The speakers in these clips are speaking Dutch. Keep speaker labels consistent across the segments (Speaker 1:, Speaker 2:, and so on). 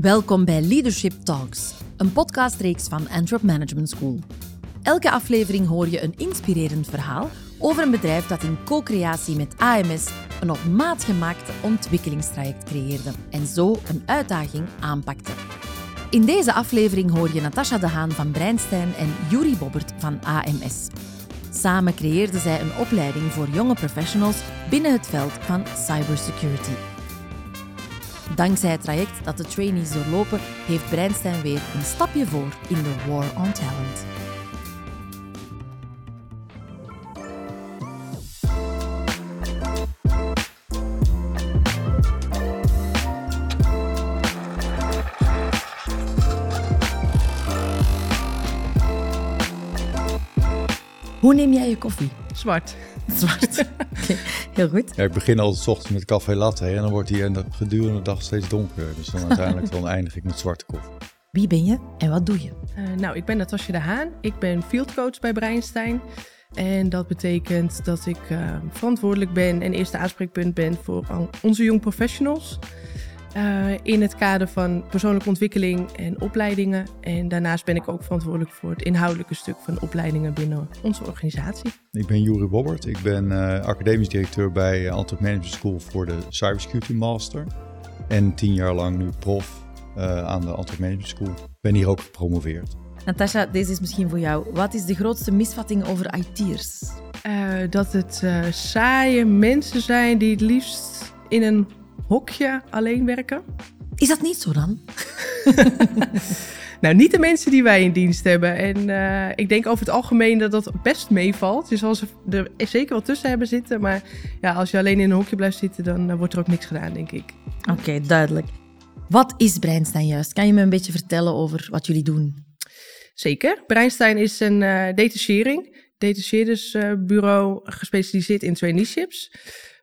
Speaker 1: Welkom bij Leadership Talks, een podcastreeks van Antwerp Management School. Elke aflevering hoor je een inspirerend verhaal over een bedrijf dat in co-creatie met AMS een op maat gemaakte ontwikkelingstraject creëerde en zo een uitdaging aanpakte. In deze aflevering hoor je Natasha De Haan van Breinstein en Yuri Bobbert van AMS. Samen creëerden zij een opleiding voor jonge professionals binnen het veld van cybersecurity. Dankzij het traject dat de trainees doorlopen, heeft Breinstein weer een stapje voor in de War on Talent. Hoe neem jij je koffie?
Speaker 2: Zwart.
Speaker 1: Zwart. Oké, heel goed.
Speaker 3: Ja, ik begin altijd 's ochtends met café latte en dan wordt die en de- gedurende de dag steeds donkerder. Dus dan uiteindelijk dan eindig ik met zwarte koffie.
Speaker 1: Wie ben je en wat doe je?
Speaker 2: Eh, nou, ik ben Natasja de Haan. Ik ben fieldcoach bij Breinstein. En dat betekent dat ik eh, verantwoordelijk ben en eerste aanspreekpunt ben voor onze young professionals. Eh, in het kader van persoonlijke ontwikkeling en opleidingen. En daarnaast ben ik ook verantwoordelijk voor het inhoudelijke stuk van opleidingen binnen onze organisatie.
Speaker 3: Ik ben Juri Bobbert. Ik ben eh, academisch directeur bij Antwerp Management School voor de Cybersecurity Master. En tien jaar lang nu prof eh, aan de Antwerp Management School. Ben hier ook gepromoveerd.
Speaker 1: Natasha, deze is misschien voor jou. Wat is de grootste misvatting over IT'ers?
Speaker 2: Eh, dat het eh, saaie mensen zijn die het liefst in een hokje alleen werken.
Speaker 1: Is dat niet zo dan?
Speaker 2: Nou, niet de mensen die wij in dienst hebben. En eh, ik denk over het algemeen dat dat best meevalt. Je zal ze er zeker wel tussen hebben zitten. Maar ja, als je alleen in een hokje blijft zitten, dan eh, wordt er ook niks gedaan, denk ik.
Speaker 1: Oké, duidelijk. Wat is Breinstein juist? Kan je me een beetje vertellen over wat jullie doen?
Speaker 2: Zeker. Breinstein is een eh detachering. Detacheerdersbureau gespecialiseerd in traineeships.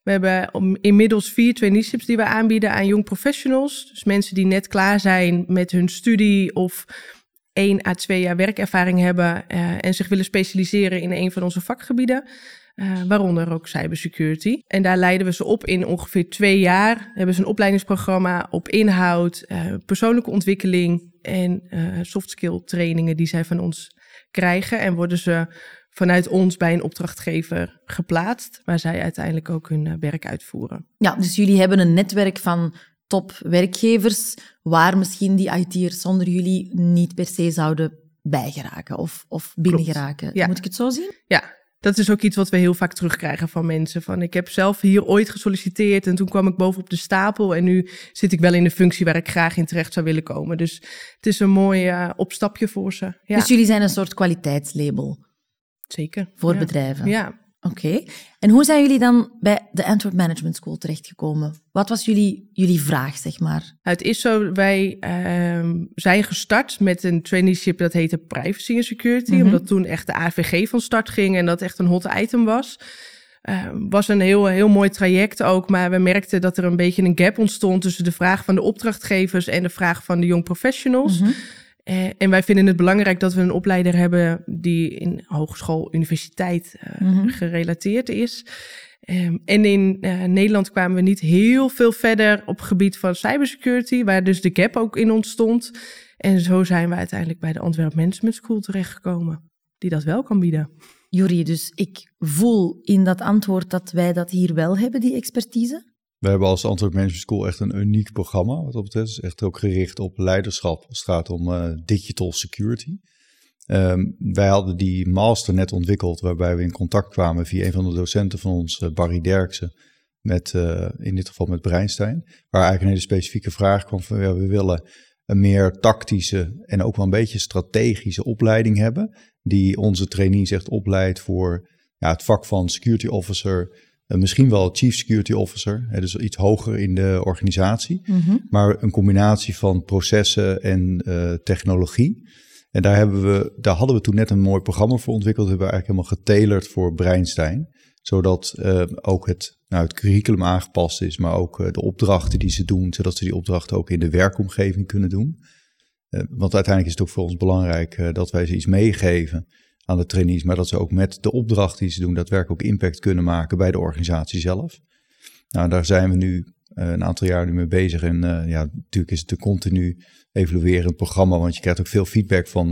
Speaker 2: We hebben inmiddels vier traineeships die we aanbieden aan young professionals. Dus mensen die net klaar zijn met hun studie of één à twee jaar werkervaring hebben eh, en zich willen specialiseren in een van onze vakgebieden. eh, waaronder ook cybersecurity. En daar leiden we ze op in ongeveer twee jaar. Hebben ze een opleidingsprogramma op inhoud, eh, persoonlijke ontwikkeling en soft skill trainingen die zij van ons krijgen. En worden ze vanuit ons bij een opdrachtgever geplaatst, waar zij uiteindelijk ook hun eh, werk uitvoeren.
Speaker 1: Ja, dus jullie hebben een netwerk van top-werkgevers waar misschien die IT'ers zonder jullie niet per se zouden bijgeraken of, of binnengeraken.
Speaker 2: Ja.
Speaker 1: Moet ik het zo zien?
Speaker 2: Ja, dat is ook iets wat we heel vaak terugkrijgen van mensen. Van ik heb zelf hier ooit gesolliciteerd en toen kwam ik bovenop de stapel en nu zit ik wel in de functie waar ik graag in terecht zou willen komen. Dus het is een mooi eh, opstapje voor ze. Ja,
Speaker 1: Dus jullie zijn een soort kwaliteitslabel
Speaker 2: zeker.
Speaker 1: voor
Speaker 2: ja.
Speaker 1: bedrijven.
Speaker 2: Ja,
Speaker 1: Oké. En hoe zijn jullie dan bij de Antwerp Management School terechtgekomen? Wat was jullie, jullie vraag, zeg maar?
Speaker 2: Het is zo, wij ehm, zijn gestart met een traineeship dat heette Privacy and Security.
Speaker 1: Mhm.
Speaker 2: Omdat toen echt de AVG van start ging en dat echt een hot item was. Ehm, was een heel, heel mooi traject ook, maar we merkten dat er een beetje een gap ontstond tussen de vraag van de opdrachtgevers en de vraag van de young professionals.
Speaker 1: Mhm.
Speaker 2: Eh, en wij vinden het belangrijk dat we een opleider hebben die in hogeschool, universiteit eh,
Speaker 1: Mhm.
Speaker 2: gerelateerd is. Ehm, en in eh, Nederland kwamen we niet heel veel verder op het gebied van cybersecurity, waar dus de gap ook in ontstond. En zo zijn we uiteindelijk bij de Antwerp Management School terechtgekomen, die dat wel kan bieden.
Speaker 1: Juri, dus ik voel in dat antwoord dat wij dat hier wel hebben, die expertise.
Speaker 3: We hebben als Antwerp Management School echt een uniek programma wat dat betreft. Het is echt ook gericht op leiderschap als het gaat om eh, digital security. Ehm, wij hadden die master net ontwikkeld waarbij we in contact kwamen via een van de docenten van ons, eh, Barry Derksen, met, eh, in dit geval met Breinstein. Waar eigenlijk een hele specifieke vraag kwam van we willen een meer tactische en ook wel een beetje strategische opleiding hebben. Die onze trainees echt opleidt voor ja, het vak van security officer, misschien wel chief security officer, hè, dus iets hoger in de organisatie. Maar een combinatie van processen en eh, technologie. En daar, hebben we, daar hadden we toen net een mooi programma voor ontwikkeld. Dat hebben we eigenlijk helemaal getalerd voor Breinstein. Zodat eh, ook het, nou, het curriculum aangepast is, maar ook eh, de opdrachten die ze doen. Zodat ze die opdrachten ook in de werkomgeving kunnen doen. Eh, want uiteindelijk is het ook voor ons belangrijk eh, dat wij ze iets meegeven aan de trainees. Maar dat ze ook met de opdrachten die ze doen, daadwerkelijk ook impact kunnen maken bij de organisatie zelf. Nou, daar zijn we nu een aantal jaar nu mee bezig. En ja, natuurlijk is het een continu evaluerend programma, want je krijgt ook veel feedback van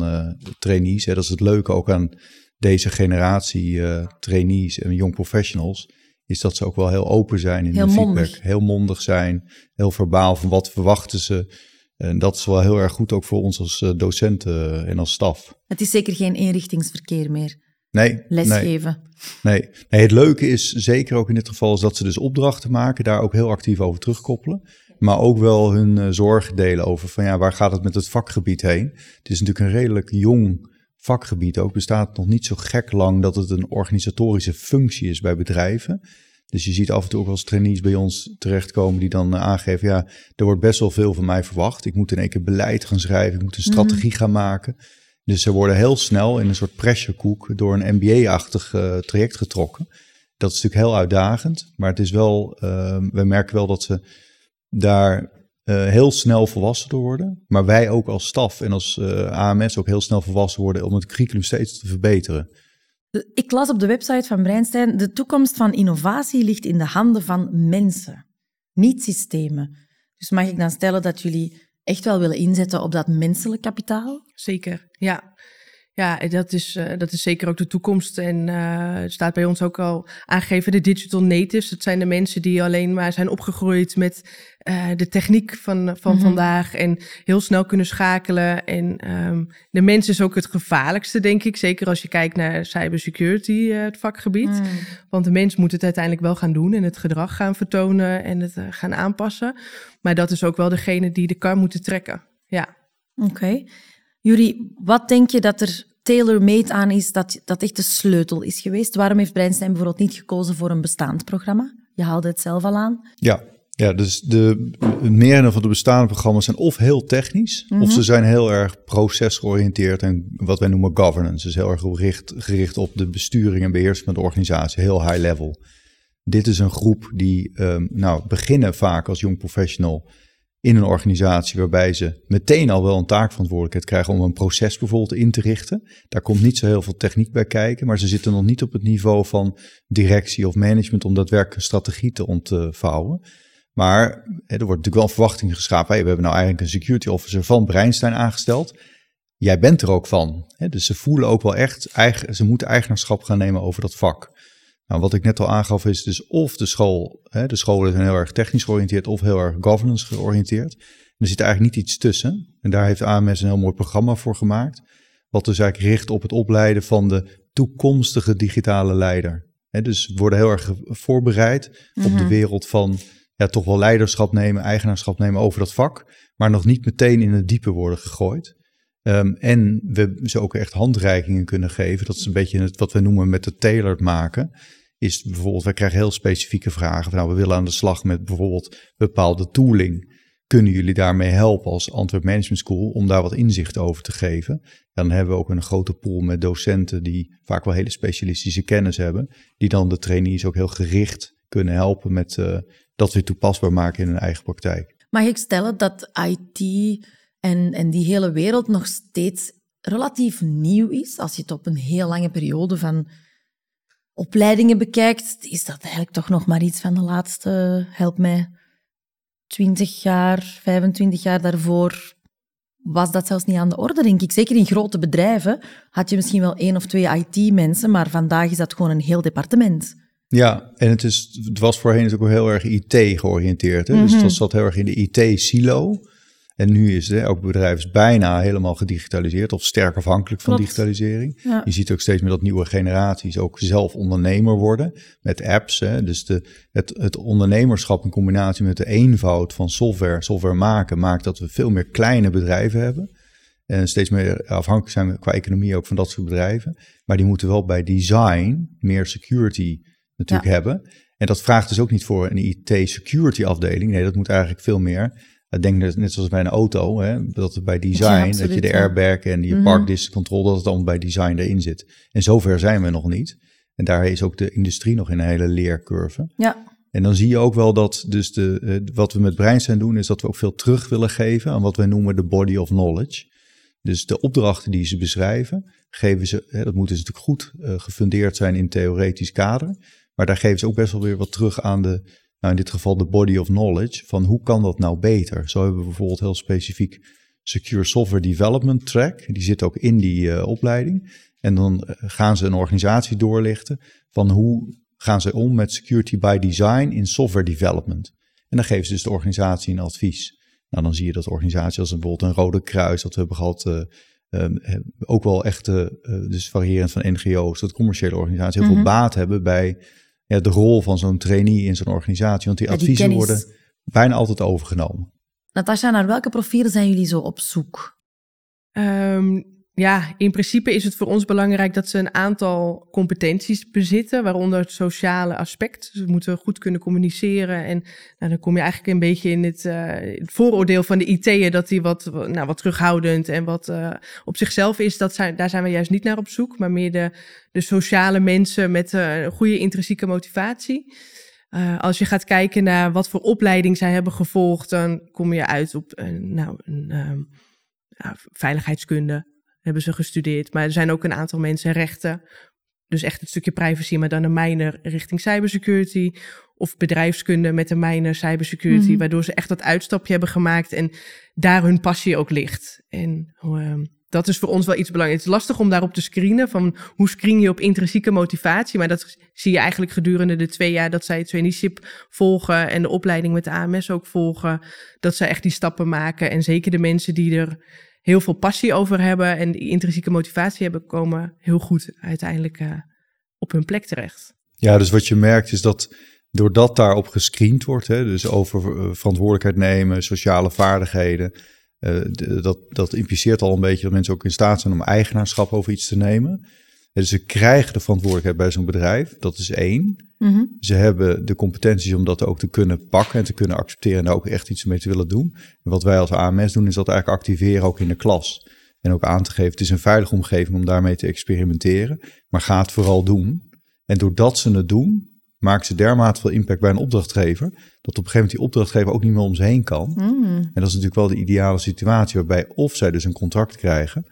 Speaker 3: trainees. Hè. Dat is het leuke ook aan deze generatie trainees en young professionals is dat ze ook wel heel open zijn in
Speaker 1: heel
Speaker 3: de
Speaker 1: feedback.
Speaker 3: Mondig. Heel mondig zijn, heel verbaal van wat verwachten ze. En dat is wel heel erg goed ook voor ons als eh, docenten en als staf.
Speaker 1: Het is zeker geen eenrichtingsverkeer meer.
Speaker 3: Nee.
Speaker 1: Lesgeven.
Speaker 3: Nee. nee. nee. het leuke is zeker ook in dit geval is dat ze dus opdrachten maken, daar ook heel actief over terugkoppelen. Maar ook wel hun uh, zorg delen over van ja, waar gaat het met het vakgebied heen? Het is natuurlijk een redelijk jong vakgebied ook bestaat nog niet zo gek lang dat het een organisatorische functie is bij bedrijven. Dus je ziet af en toe ook wel eens trainees bij ons terechtkomen die dan eh, aangeven, ja, er wordt best wel veel van mij verwacht. Ik moet in één keer beleid gaan schrijven, ik moet een strategie mhm. gaan maken. Dus ze worden heel snel in een soort pressurekoek door een MBA-achtig uh, traject getrokken. Dat is natuurlijk heel uitdagend, maar het is wel, uh, we merken wel dat ze daar uh, heel snel volwassen te worden. Maar wij ook als staf en als AMS ook heel snel volwassen worden om het curriculum steeds te verbeteren.
Speaker 1: Ik las op de website van Breinstein, de toekomst van innovatie ligt in de handen van mensen, niet systemen. Dus mag ik dan stellen dat jullie echt wel willen inzetten op dat menselijk kapitaal?
Speaker 2: Zeker, ja. Ja, dat is, uh, dat is zeker ook de toekomst. En het staat bij ons ook al aangegeven, de digital natives. Dat zijn de mensen die alleen maar zijn opgegroeid met uh, de techniek van, van mm -hmm. vandaag. En heel snel kunnen schakelen. En um, de mens is ook het gevaarlijkste, denk ik. Zeker als je kijkt naar cybersecurity, het vakgebied. Mm. Want de mens moet het uiteindelijk wel gaan doen en het gedrag gaan vertonen en het gaan aanpassen. Maar dat is ook wel degene die de kar moeten trekken. Ja.
Speaker 1: Oké. Okay. Jury, wat denk je dat er tailor-made aan is, dat, dat echt de sleutel is geweest? Waarom heeft Breinstein bijvoorbeeld niet gekozen voor een bestaand programma? Je haalde het zelf al aan.
Speaker 3: Ja, ja dus de merendeel van de bestaande programma's zijn of heel technisch, mm -hmm. of ze zijn heel erg procesgeoriënteerd en wat wij noemen governance. Dus heel erg gericht, gericht op de besturing en beheersing van de organisatie, heel high level. Dit is een groep die um, nou, beginnen vaak als jong professional in een organisatie waarbij ze meteen al wel een taakverantwoordelijkheid krijgen om een proces bijvoorbeeld in te richten. Daar komt niet zo heel veel techniek bij kijken, maar ze zitten nog niet op het niveau van directie of management om daadwerkelijk een strategie te ontvouwen. Maar er wordt natuurlijk wel een verwachting geschapen. Hey, we hebben nou eigenlijk een security officer van Breinstein aangesteld. Jij bent er ook van. Dus ze voelen ook wel echt, eigen, ze moeten eigenaarschap gaan nemen over dat vak. Nou, wat ik net al aangaf is dus of de school, hè, de scholen zijn heel erg technisch georiënteerd of heel erg governance georiënteerd. er zit eigenlijk niet iets tussen. En daar heeft AMS een heel mooi programma voor gemaakt. Wat dus eigenlijk richt op het opleiden van de toekomstige digitale leider. Hè, dus we worden heel erg voorbereid op de
Speaker 1: Mhm.
Speaker 3: wereld van ja, toch wel leiderschap nemen, eigenaarschap nemen over dat vak. Maar nog niet meteen in het diepe worden gegooid. Um, en we ze ook echt handreikingen kunnen geven. Dat is een beetje het, wat we noemen met het tailored maken. Is bijvoorbeeld, wij krijgen heel specifieke vragen. Van, nou, we willen aan de slag met bijvoorbeeld bepaalde tooling. Kunnen jullie daarmee helpen als Antwerp Management School om daar wat inzicht over te geven? Dan hebben we ook een grote pool met docenten die vaak wel hele specialistische kennis hebben. Die dan de trainees ook heel gericht kunnen helpen met uh, dat weer toepasbaar maken in hun eigen praktijk.
Speaker 1: Mag ik stellen dat IT en, en die hele wereld nog steeds relatief nieuw is? Als je het op een heel lange periode van opleidingen bekijkt, is dat eigenlijk toch nog maar iets van de laatste, help mij, 20 jaar, 25 jaar daarvoor was dat zelfs niet aan de orde, denk ik. Zeker in grote bedrijven had je misschien wel één of twee IT-mensen, maar vandaag is dat gewoon een heel departement.
Speaker 3: Ja, en het, is, het was voorheen natuurlijk ook heel erg IT georiënteerd. Hè? Mm -hmm. Dus dat zat heel erg in de IT-silo. En nu is het, elk bedrijf is bijna helemaal gedigitaliseerd of sterk afhankelijk van
Speaker 1: Klopt.
Speaker 3: digitalisering.
Speaker 1: Ja.
Speaker 3: Je ziet ook steeds meer dat nieuwe generaties ook zelf ondernemer worden met apps. Hè. Dus de, het, het ondernemerschap in combinatie met de eenvoud van software, software maken, maakt dat we veel meer kleine bedrijven hebben. En steeds meer afhankelijk zijn we qua economie ook van dat soort bedrijven. Maar die moeten wel bij design meer security natuurlijk
Speaker 1: Ja.
Speaker 3: hebben. En dat vraagt dus ook niet voor een IT-security afdeling. Nee, dat moet eigenlijk veel meer ik denk net zoals bij een auto, hè, dat het bij design,
Speaker 1: Ja,
Speaker 3: dat je de airbag en je distance control, dat het allemaal bij design erin zit. En zover zijn we nog niet. En daar is ook de industrie nog in een hele leercurve.
Speaker 1: Ja,
Speaker 3: En dan zie je ook wel dat dus de, eh, wat we met Breinstein doen, is dat we ook veel terug willen geven aan wat wij noemen de body of knowledge. Dus de opdrachten die ze beschrijven, geven ze, hè, dat moet dus natuurlijk goed eh, gefundeerd zijn in theoretisch kader. Maar daar geven ze ook best wel weer wat terug aan de nou in dit geval de body of knowledge, van hoe kan dat nou beter? Zo hebben we bijvoorbeeld heel specifiek Secure Software Development Track, die zit ook in die uh, opleiding. En dan eh, gaan ze een organisatie doorlichten van hoe gaan ze om met security by design in software development. En dan geven ze dus de organisatie een advies. Nou, dan zie je dat organisaties als bijvoorbeeld een Rode Kruis, dat we hebben gehad, uh, um, ook wel echt, uh, dus variërend van NGO's tot commerciële organisaties, heel veel mhm. baat hebben bij ja, de rol van zo'n trainee in zo'n organisatie. Want die adviezen worden bijna altijd overgenomen.
Speaker 1: Natasja, naar welke profielen zijn jullie zo op zoek?
Speaker 2: Um, ja, in principe is het voor ons belangrijk dat ze een aantal competenties bezitten, waaronder het sociale aspect. Ze moeten goed kunnen communiceren. En nou, dan kom je eigenlijk een beetje in het, uh, het vooroordeel van de IT'en, dat die wat, nou, wat terughoudend en wat uh, op zichzelf is. Dat zijn, daar zijn we juist niet naar op zoek, maar meer de, de sociale mensen met uh, een goede intrinsieke motivatie. als je gaat kijken naar wat voor opleiding zij hebben gevolgd, dan kom je uit op nou, een ehm, veiligheidskunde, hebben ze gestudeerd. Maar er zijn ook een aantal mensen rechten. Dus echt het stukje privacy, maar dan een minor richting cybersecurity. Of bedrijfskunde met een minor cybersecurity. Mhm. Waardoor ze echt dat uitstapje hebben gemaakt en daar hun passie ook ligt. En uh, dat is voor ons wel iets belangrijks. Het is lastig om daarop te screenen. Van hoe screen je op intrinsieke motivatie? Maar dat zie je eigenlijk gedurende de twee jaar dat zij het traineeship volgen. En de opleiding met de AMS ook volgen. Dat zij echt die stappen maken. En zeker de mensen die er heel veel passie over hebben en die intrinsieke motivatie hebben, komen heel goed uiteindelijk uh, op hun plek terecht.
Speaker 3: Ja, dus wat je merkt is dat doordat daarop gescreend wordt, hè, dus over eh, verantwoordelijkheid nemen, sociale vaardigheden, uh, dat, dat impliceert al een beetje dat mensen ook in staat zijn om eigenaarschap over iets te nemen. Dus ze krijgen de verantwoordelijkheid bij zo'n bedrijf, dat is één. Mhm. Ze hebben de competenties om dat ook te kunnen pakken en te kunnen accepteren en daar ook echt iets mee te willen doen. En wat wij als AMS doen, is dat eigenlijk activeren ook in de klas. En ook aan te geven, het is een veilige omgeving om daarmee te experimenteren, maar ga het vooral doen. En doordat ze het doen, maken ze dermate veel impact bij een opdrachtgever, dat op een gegeven moment die opdrachtgever ook niet meer om ze heen kan. Mm. En dat is natuurlijk wel de ideale situatie, waarbij of zij dus een contract krijgen,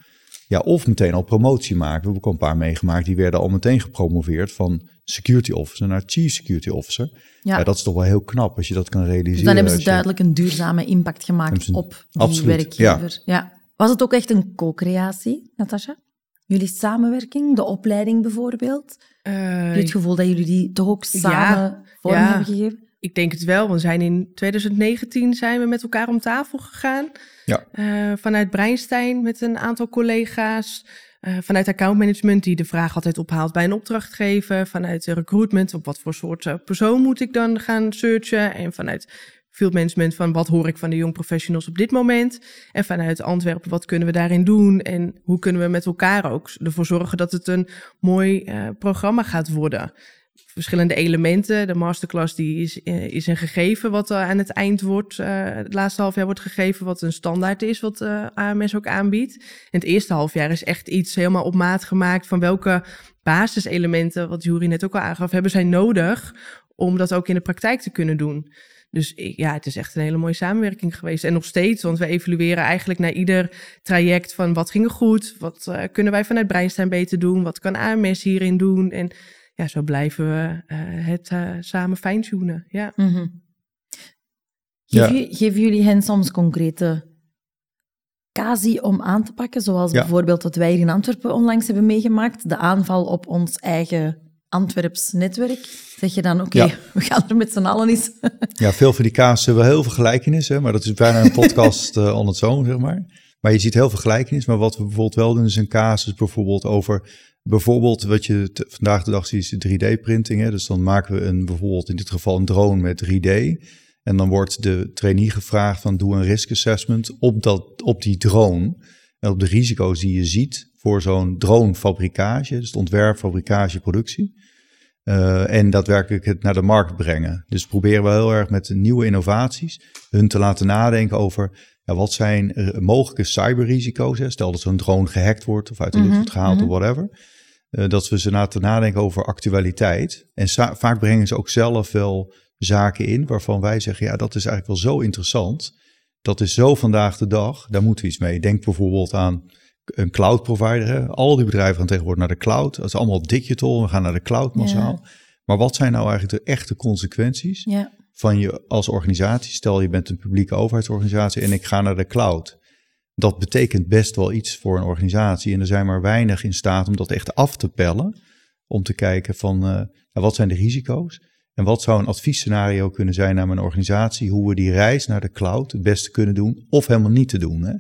Speaker 3: ja, of meteen al promotie maken. We hebben ook een paar meegemaakt, die werden al meteen gepromoveerd van security officer naar chief security officer. Ja. dat is toch wel heel knap als je dat kan realiseren. Dus
Speaker 1: dan hebben ze duidelijk een duurzame impact gemaakt op die absoluut, werkgever. Ja. Was het ook echt een co-creatie, Natasha? Jullie samenwerking, de opleiding bijvoorbeeld? Uh, Heb je het gevoel dat jullie die toch ook samen vorm hebben gegeven?
Speaker 2: Ik denk het wel. We zijn in 2019 zijn we met elkaar om tafel gegaan. Ja. Uh, vanuit Breinstein met een aantal collega's. Uh, vanuit accountmanagement, die de vraag altijd ophaalt bij een opdrachtgever. Vanuit recruitment, op wat voor soort uh, persoon moet ik dan gaan searchen. En vanuit field management, van wat hoor ik van de young professionals op dit moment. En vanuit Antwerpen, wat kunnen we daarin doen? En hoe kunnen we met elkaar ook ervoor zorgen dat het een mooi uh, programma gaat worden verschillende elementen. De masterclass die is, eh, is een gegeven wat aan het eind wordt, uh, het laatste half jaar wordt gegeven, wat een standaard is, wat eh, AMS ook aanbiedt. En het eerste half jaar is echt iets helemaal op maat gemaakt van welke basiselementen, wat Jury net ook al aangaf, hebben zij nodig om dat ook in de praktijk te kunnen doen. Dus ja, het is echt een hele mooie samenwerking geweest. En nog steeds, want we evalueren eigenlijk naar ieder traject van wat ging er goed, wat kunnen wij vanuit Breinstein beter doen, wat kan AMS hierin doen. En ja, zo blijven we uh, het uh, samen fijntunen. Ja. Mm -hmm.
Speaker 1: Geef, ja. geven jullie hen soms concrete casie om aan te pakken? Zoals ja. bijvoorbeeld wat wij hier in Antwerpen onlangs hebben meegemaakt. De aanval op ons eigen Antwerps netwerk. Zeg je dan, oké, okay, ja. we gaan er met z'n allen eens...
Speaker 3: ja, veel van die casus hebben heel veel gelijkenissen. Maar dat is bijna een podcast uh, on its own, zeg maar. Maar je ziet heel veel gelijkenis. Maar wat we bijvoorbeeld wel doen, is een casus bijvoorbeeld over Bijvoorbeeld wat je vandaag de dag ziet is 3D-printing. Dus dan maken we een, bijvoorbeeld in dit geval een drone met 3D. En dan wordt de trainee gevraagd van doe een risk assessment op, dat, op die drone. En op de risico's die je ziet voor zo'n dronefabrikage. Dus het ontwerp, fabrikage, productie. Uh, en daadwerkelijk het naar de markt brengen. Dus proberen we heel erg met nieuwe innovaties hun te laten nadenken over wat zijn mogelijke cyberrisico's. Hè? Stel dat zo'n drone gehackt wordt of uit de lucht mhm, wordt gehaald of mhm. whatever. Uh, dat we ze laten nadenken over actualiteit. En vaak brengen ze ook zelf wel zaken in waarvan wij zeggen, ja, dat is eigenlijk wel zo interessant. Dat is zo vandaag de dag, daar moeten we iets mee. Denk bijvoorbeeld aan een cloud provider. Hè? Al die bedrijven gaan tegenwoordig naar de cloud. Dat is allemaal digital, we gaan naar de cloud massaal. Maar wat zijn nou eigenlijk de echte consequenties? Ja. Van je als organisatie. Stel je bent een publieke overheidsorganisatie en ik ga naar de cloud. Dat betekent best wel iets voor een organisatie. En er zijn maar weinig in staat om dat echt af te pellen. Om te kijken van uh, wat zijn de risico's? En wat zou een adviesscenario kunnen zijn naar mijn organisatie? Hoe we die reis naar de cloud het beste kunnen doen of helemaal niet te doen. Hè?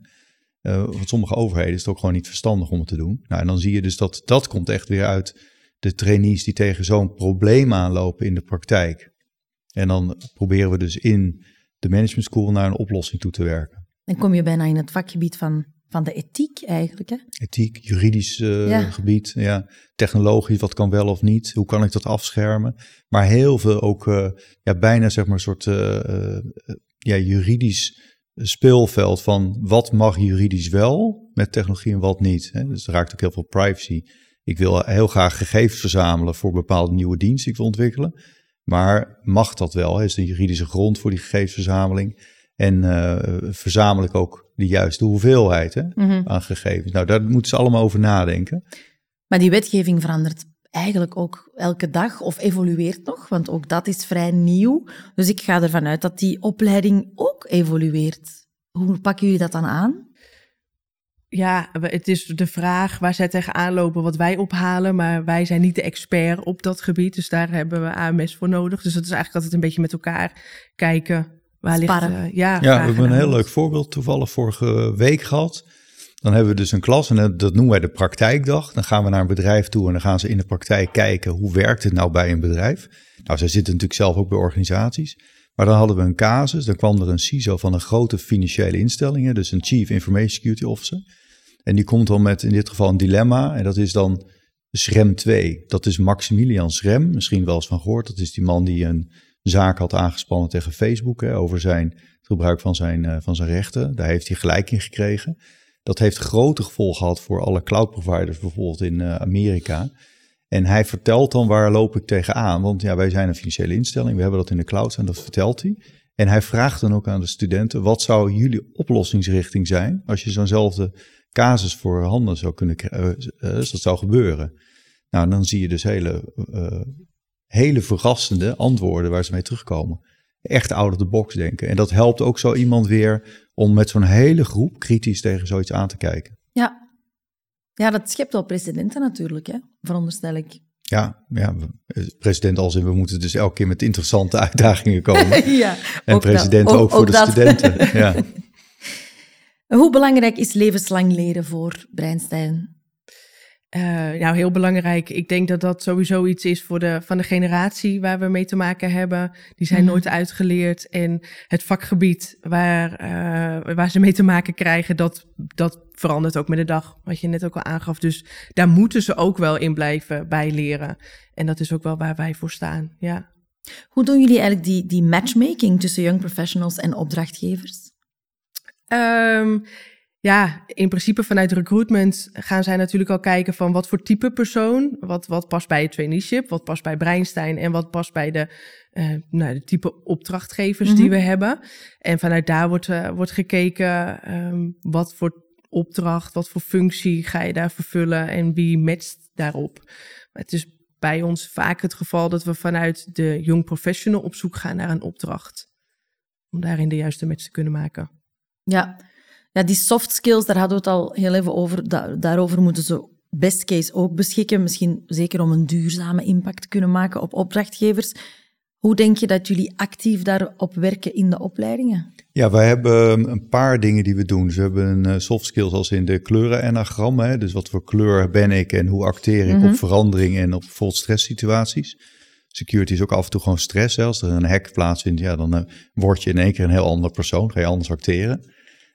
Speaker 3: Uh, want sommige overheden is het ook gewoon niet verstandig om het te doen. Nou, en dan zie je dus dat dat komt echt weer uit de trainees die tegen zo'n probleem aanlopen in de praktijk. En dan proberen we dus in de management school naar een oplossing toe te werken.
Speaker 1: Dan kom je bijna in het vakgebied van, van de ethiek eigenlijk. Hè?
Speaker 3: Ethiek, juridisch uh, gebied, ja. technologisch, wat kan wel of niet, hoe kan ik dat afschermen. Maar heel veel ook, uh, ja, bijna zeg maar een soort uh, ja, juridisch speelveld van wat mag juridisch wel met technologie en wat niet. Hè? Dus er raakt ook heel veel privacy. Ik wil heel graag gegevens verzamelen voor bepaalde nieuwe diensten die ik wil ontwikkelen. Maar mag dat wel? Is er een juridische grond voor die gegevensverzameling? En uh, verzamel ik ook de juiste hoeveelheid hè, mhm. aan gegevens? Nou, daar moeten ze allemaal over nadenken.
Speaker 1: Maar die wetgeving verandert eigenlijk ook elke dag of evolueert nog, want ook dat is vrij nieuw. Dus ik ga ervan uit dat die opleiding ook evolueert. Hoe pakken jullie dat dan aan?
Speaker 2: Ja, het is de vraag waar zij tegenaan lopen wat wij ophalen, maar wij zijn niet de expert op dat gebied, dus daar hebben we AMS voor nodig. Dus dat is eigenlijk altijd een beetje met elkaar kijken waar ligt... Uh,
Speaker 3: ja, ja we hebben een heel leuk voorbeeld toevallig vorige week gehad. Dan hebben we dus een klas en dat noemen wij de praktijkdag. Dan gaan we naar een bedrijf toe en dan gaan ze in de praktijk kijken hoe werkt het nou bij een bedrijf. Nou, zij zitten natuurlijk zelf ook bij organisaties. Maar dan hadden we een casus, dan kwam er een CISO van een grote financiële instelling, dus een Chief Information Security Officer. En die komt dan met in dit geval een dilemma en dat is dan SREM 2. Dat is Maximilian Schrem, misschien wel eens van gehoord. Dat is die man die een zaak had aangespannen tegen Facebook hè, over zijn het gebruik van zijn, uh, van zijn rechten. Daar heeft hij gelijk in gekregen. Dat heeft grote gevolgen gehad voor alle cloud providers, bijvoorbeeld in uh, Amerika. En hij vertelt dan waar loop ik tegenaan. Want ja, wij zijn een financiële instelling, we hebben dat in de cloud en dat vertelt hij. En hij vraagt dan ook aan de studenten, wat zou jullie oplossingsrichting zijn als je zo'nzelfde casus voor handen zou kunnen krijgen, uh, dat zou gebeuren. Nou, dan zie je dus hele, uh, hele verrassende antwoorden waar ze mee terugkomen. Echt out of the box denken. En dat helpt ook zo iemand weer om met zo'n hele groep kritisch tegen zoiets aan te kijken.
Speaker 1: Ja, ja dat schept wel presidenten natuurlijk, hè? veronderstel ik.
Speaker 3: Ja, ja, president als in we moeten dus elke keer met interessante uitdagingen komen. ja, en president ook, ook, voor de studenten. ja.
Speaker 1: Hoe belangrijk is levenslang leren voor Breinstein?
Speaker 2: Uh, nou, heel belangrijk. Ik denk dat dat sowieso iets is voor de, van de generatie waar we mee te maken hebben. Die zijn mhm. nooit uitgeleerd. En het vakgebied waar, uh, waar ze mee te maken krijgen, dat, dat verandert ook met de dag. Wat je net ook al aangaf. Dus daar moeten ze ook wel in blijven bijleren. En dat is ook wel waar wij voor staan. Ja.
Speaker 1: Hoe doen jullie eigenlijk die, die matchmaking tussen young professionals en opdrachtgevers?
Speaker 2: Um, ja, in principe vanuit recruitment gaan zij natuurlijk al kijken van wat voor type persoon, wat, wat past bij het traineeship, wat past bij Breinstein en wat past bij de, uh, nou, de type opdrachtgevers die mhm. we hebben. En vanuit daar wordt, uh, wordt gekeken um, wat voor opdracht, wat voor functie ga je daar vervullen en wie matcht daarop. Maar het is bij ons vaak het geval dat we vanuit de young professional op zoek gaan naar een opdracht. Om daarin de juiste match te kunnen maken.
Speaker 1: Ja. ja, die soft skills, daar hadden we het al heel even over. daarover moeten ze best case ook beschikken. Misschien zeker om een duurzame impact te kunnen maken op opdrachtgevers. Hoe denk je dat jullie actief daarop werken in de opleidingen?
Speaker 3: Ja, wij hebben een paar dingen die we doen. Dus we hebben een eh, soft skills als in de kleuren-enagram. Dus wat voor kleur ben ik en hoe acteer ik op mhm. verandering en op bijvoorbeeld stresssituaties. Security is ook af en toe gewoon stress. Als er een hack plaatsvindt, ja, dan uh, word je in één keer een heel ander persoon. Ga je anders acteren.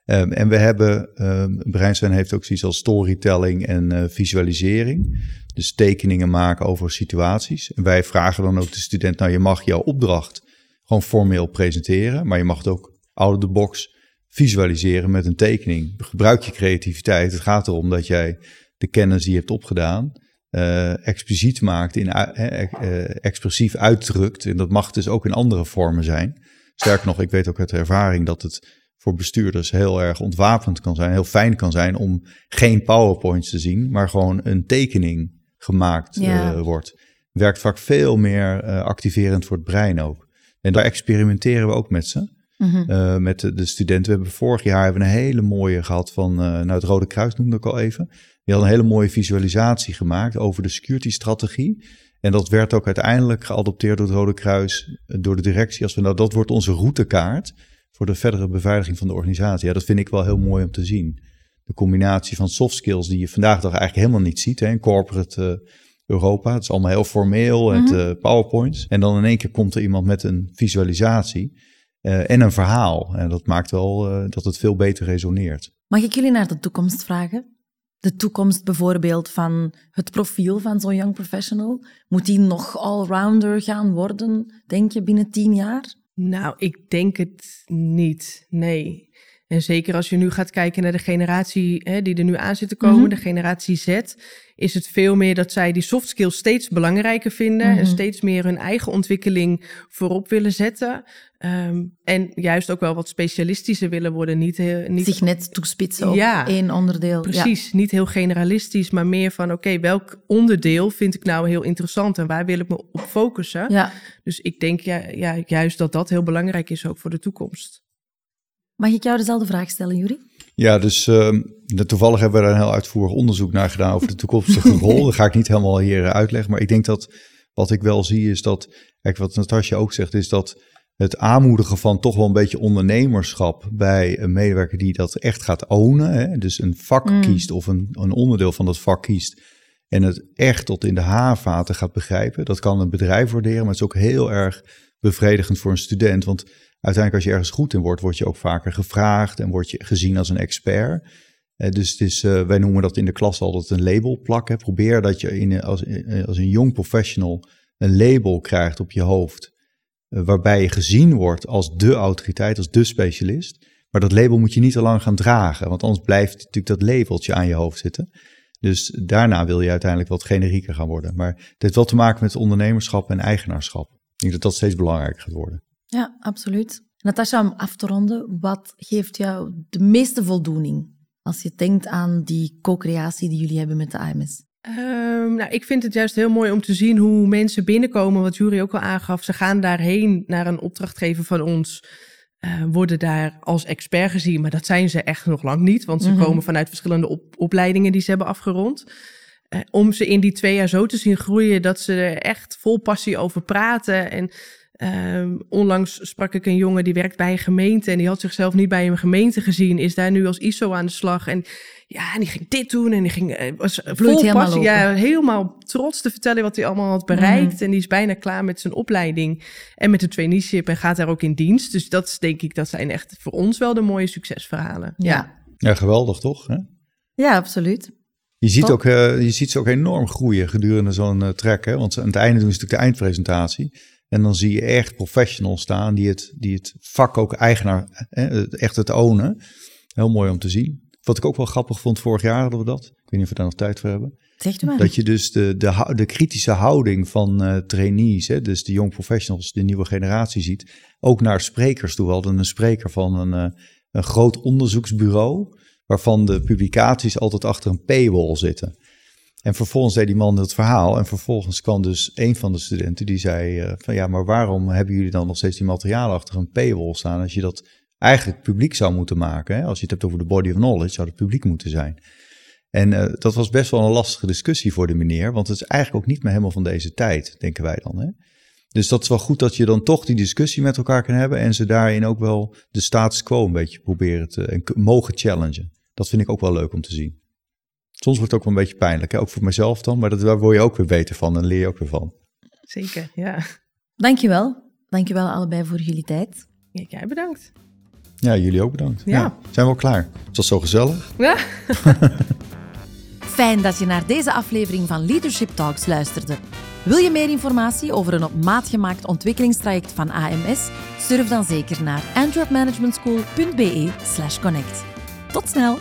Speaker 3: Um, en we hebben, um, Breinstein heeft ook zoiets als storytelling en uh, visualisering. Dus tekeningen maken over situaties. En wij vragen dan ook de student, nou je mag jouw opdracht gewoon formeel presenteren. Maar je mag het ook out of the box visualiseren met een tekening. Gebruik je creativiteit. Het gaat erom dat jij de kennis die je hebt opgedaan uh, expliciet maakt, in, uh, expressief uitdrukt. En dat mag dus ook in andere vormen zijn. Sterker nog, ik weet ook uit ervaring dat het voor bestuurders heel erg ontwapend kan zijn, heel fijn kan zijn om geen PowerPoints te zien, maar gewoon een tekening gemaakt ja. wordt. Werkt vaak veel meer activerend voor het brein ook. En daar experimenteren we ook met ze.
Speaker 1: Mhm.
Speaker 3: eh, met de, de studenten. We hebben vorig jaar hebben een hele mooie gehad van, eh nou het Rode Kruis noemde ik al even. Die had een hele mooie visualisatie gemaakt over de security strategie. En dat werd ook uiteindelijk geadopteerd door het Rode Kruis, eh, door de directie. Als we nou, dat wordt onze routekaart voor de verdere beveiliging van de organisatie. Ja, dat vind ik wel heel mooi om te zien. De combinatie van soft skills die je vandaag de dag eigenlijk helemaal niet ziet hè, in corporate eh, Europa. Het is allemaal heel formeel, het
Speaker 1: Mhm.
Speaker 3: eh, powerpoints. En dan in één keer komt er iemand met een visualisatie eh, en een verhaal. En dat maakt wel dat het veel beter resoneert.
Speaker 1: Mag ik jullie naar de toekomst vragen? De toekomst bijvoorbeeld van het profiel van zo'n young professional. Moet die nog allrounder gaan worden, denk je, binnen tien jaar?
Speaker 2: Nou, ik denk het niet. Nee. En zeker als je nu gaat kijken naar de generatie hè, die er nu aan zit te komen,
Speaker 1: Mhm.
Speaker 2: de generatie Z, is het veel meer dat zij die soft skills steeds belangrijker vinden
Speaker 1: Mhm.
Speaker 2: en steeds meer hun eigen ontwikkeling voorop willen zetten. Ehm, en juist ook wel wat specialistischer willen worden. Niet, heel, niet
Speaker 1: Zich net toespitsen op
Speaker 2: Ja,
Speaker 1: één onderdeel. Ja.
Speaker 2: Precies, niet heel generalistisch, maar meer van oké, welk onderdeel vind ik nou heel interessant en waar wil ik me op focussen?
Speaker 1: Ja.
Speaker 2: Dus ik denk ja, ja, juist dat dat heel belangrijk is ook voor de toekomst.
Speaker 1: Mag ik jou dezelfde vraag stellen, Juri?
Speaker 3: Ja, dus ehm, toevallig hebben we daar een heel uitvoerig onderzoek naar gedaan over de toekomstige rol. Dat ga ik niet helemaal hier eh, uitleggen. Maar ik denk dat wat ik wel zie is dat, kijk wat Natasja ook zegt, is dat het aanmoedigen van toch wel een beetje ondernemerschap bij een medewerker die dat echt gaat ownen. Hè? Dus een vak
Speaker 1: Mm.
Speaker 3: kiest of een, een onderdeel van dat vak kiest. En het echt tot in de haarvaten gaat begrijpen. Dat kan een bedrijf waarderen, maar het is ook heel erg bevredigend voor een student. Want uiteindelijk als je ergens goed in wordt, word je ook vaker gevraagd en word je gezien als een expert. Eh, dus het is, eh, wij noemen dat in de klas altijd een label plakken. Probeer dat je in, als, eh, als een jong professional een label krijgt op je hoofd. waarbij je gezien wordt als de autoriteit, als de specialist. Maar dat label moet je niet te lang gaan dragen. Want anders blijft natuurlijk dat labeltje aan je hoofd zitten. Dus daarna wil je uiteindelijk wat generieker gaan worden. Maar het heeft wel te maken met ondernemerschap en eigenaarschap. Ik denk dat dat steeds belangrijker gaat worden.
Speaker 1: Ja, absoluut. Natasja, om af te ronden, wat geeft jou de meeste voldoening als je denkt aan die co-creatie die jullie hebben met de AMS?
Speaker 2: Ehm, nou, ik vind het juist heel mooi om te zien hoe mensen binnenkomen, wat Jury ook al aangaf. Ze gaan daarheen naar een opdrachtgever van ons, eh, worden daar als expert gezien, maar dat zijn ze echt nog lang niet, want ze
Speaker 1: Mhm.
Speaker 2: komen vanuit verschillende op- opleidingen die ze hebben afgerond. Eh, om ze in die twee jaar zo te zien groeien dat ze er echt vol passie over praten. En ehm, onlangs sprak ik een jongen die werkt bij een gemeente en die had zichzelf niet bij een gemeente gezien, is daar nu als ISO aan de slag. En ja, en die ging dit doen en die ging, eh, was vol
Speaker 1: helemaal
Speaker 2: passie. Ja, helemaal trots te vertellen wat hij allemaal had bereikt. En die is bijna klaar met zijn opleiding en met de traineeship en gaat daar ook in dienst. Dus dat is, denk ik, dat zijn echt voor ons wel de mooie succesverhalen.
Speaker 1: Ja,
Speaker 3: Ja, geweldig toch? Hè?
Speaker 1: ja absoluut.
Speaker 3: Je ziet, ook, eh, je ziet ze ook enorm groeien gedurende zo'n eh, track. Hè? Want aan het einde doen ze natuurlijk de eindpresentatie. En dan zie je echt professionals staan die het, die het vak ook eigenaar, hè, echt het ownen. Heel mooi om te zien. Wat ik ook wel grappig vond, vorig jaar hadden we dat. Ik weet niet of we daar nog tijd voor hebben.
Speaker 1: Zegt u maar.
Speaker 3: Dat je dus de, de, de kritische houding van eh, trainees, hè, dus de young professionals, de nieuwe generatie ziet. Ook naar sprekers toe. We hadden een spreker van een, een groot onderzoeksbureau, waarvan de publicaties altijd achter een paywall zitten. En vervolgens deed die man het verhaal. En vervolgens kwam dus een van de studenten die zei eh, van ja, maar waarom hebben jullie dan nog steeds die materialen achter een paywall staan als je dat eigenlijk publiek zou moeten maken? Hè? Als je het hebt over de body of knowledge, zou het publiek moeten zijn. En eh, dat was best wel een lastige discussie voor de meneer, want het is eigenlijk ook niet meer helemaal van deze tijd, denken wij dan. Hè? Dus dat is wel goed dat je dan toch die discussie met elkaar kan hebben en ze daarin ook wel de status quo een beetje proberen te en mogen challengen. Dat vind ik ook wel leuk om te zien. Soms wordt het ook wel een beetje pijnlijk, hè? ook voor mezelf dan, maar dat, daar word je ook weer beter van en leer je ook weer van.
Speaker 2: Zeker, ja.
Speaker 1: Dankjewel. Dankjewel allebei voor jullie tijd.
Speaker 2: Ja, Jij bedankt.
Speaker 3: Ja, jullie ook bedankt.
Speaker 2: Ja.
Speaker 3: zijn we al klaar? Het was zo gezellig.
Speaker 2: Ja.
Speaker 1: Fijn dat je naar deze aflevering van Leadership Talks luisterde. Wil je meer informatie over een op maat gemaakt ontwikkelingstraject van AMS? Surf dan zeker naar antwerpmanagementschool.be/connect. Tot snel!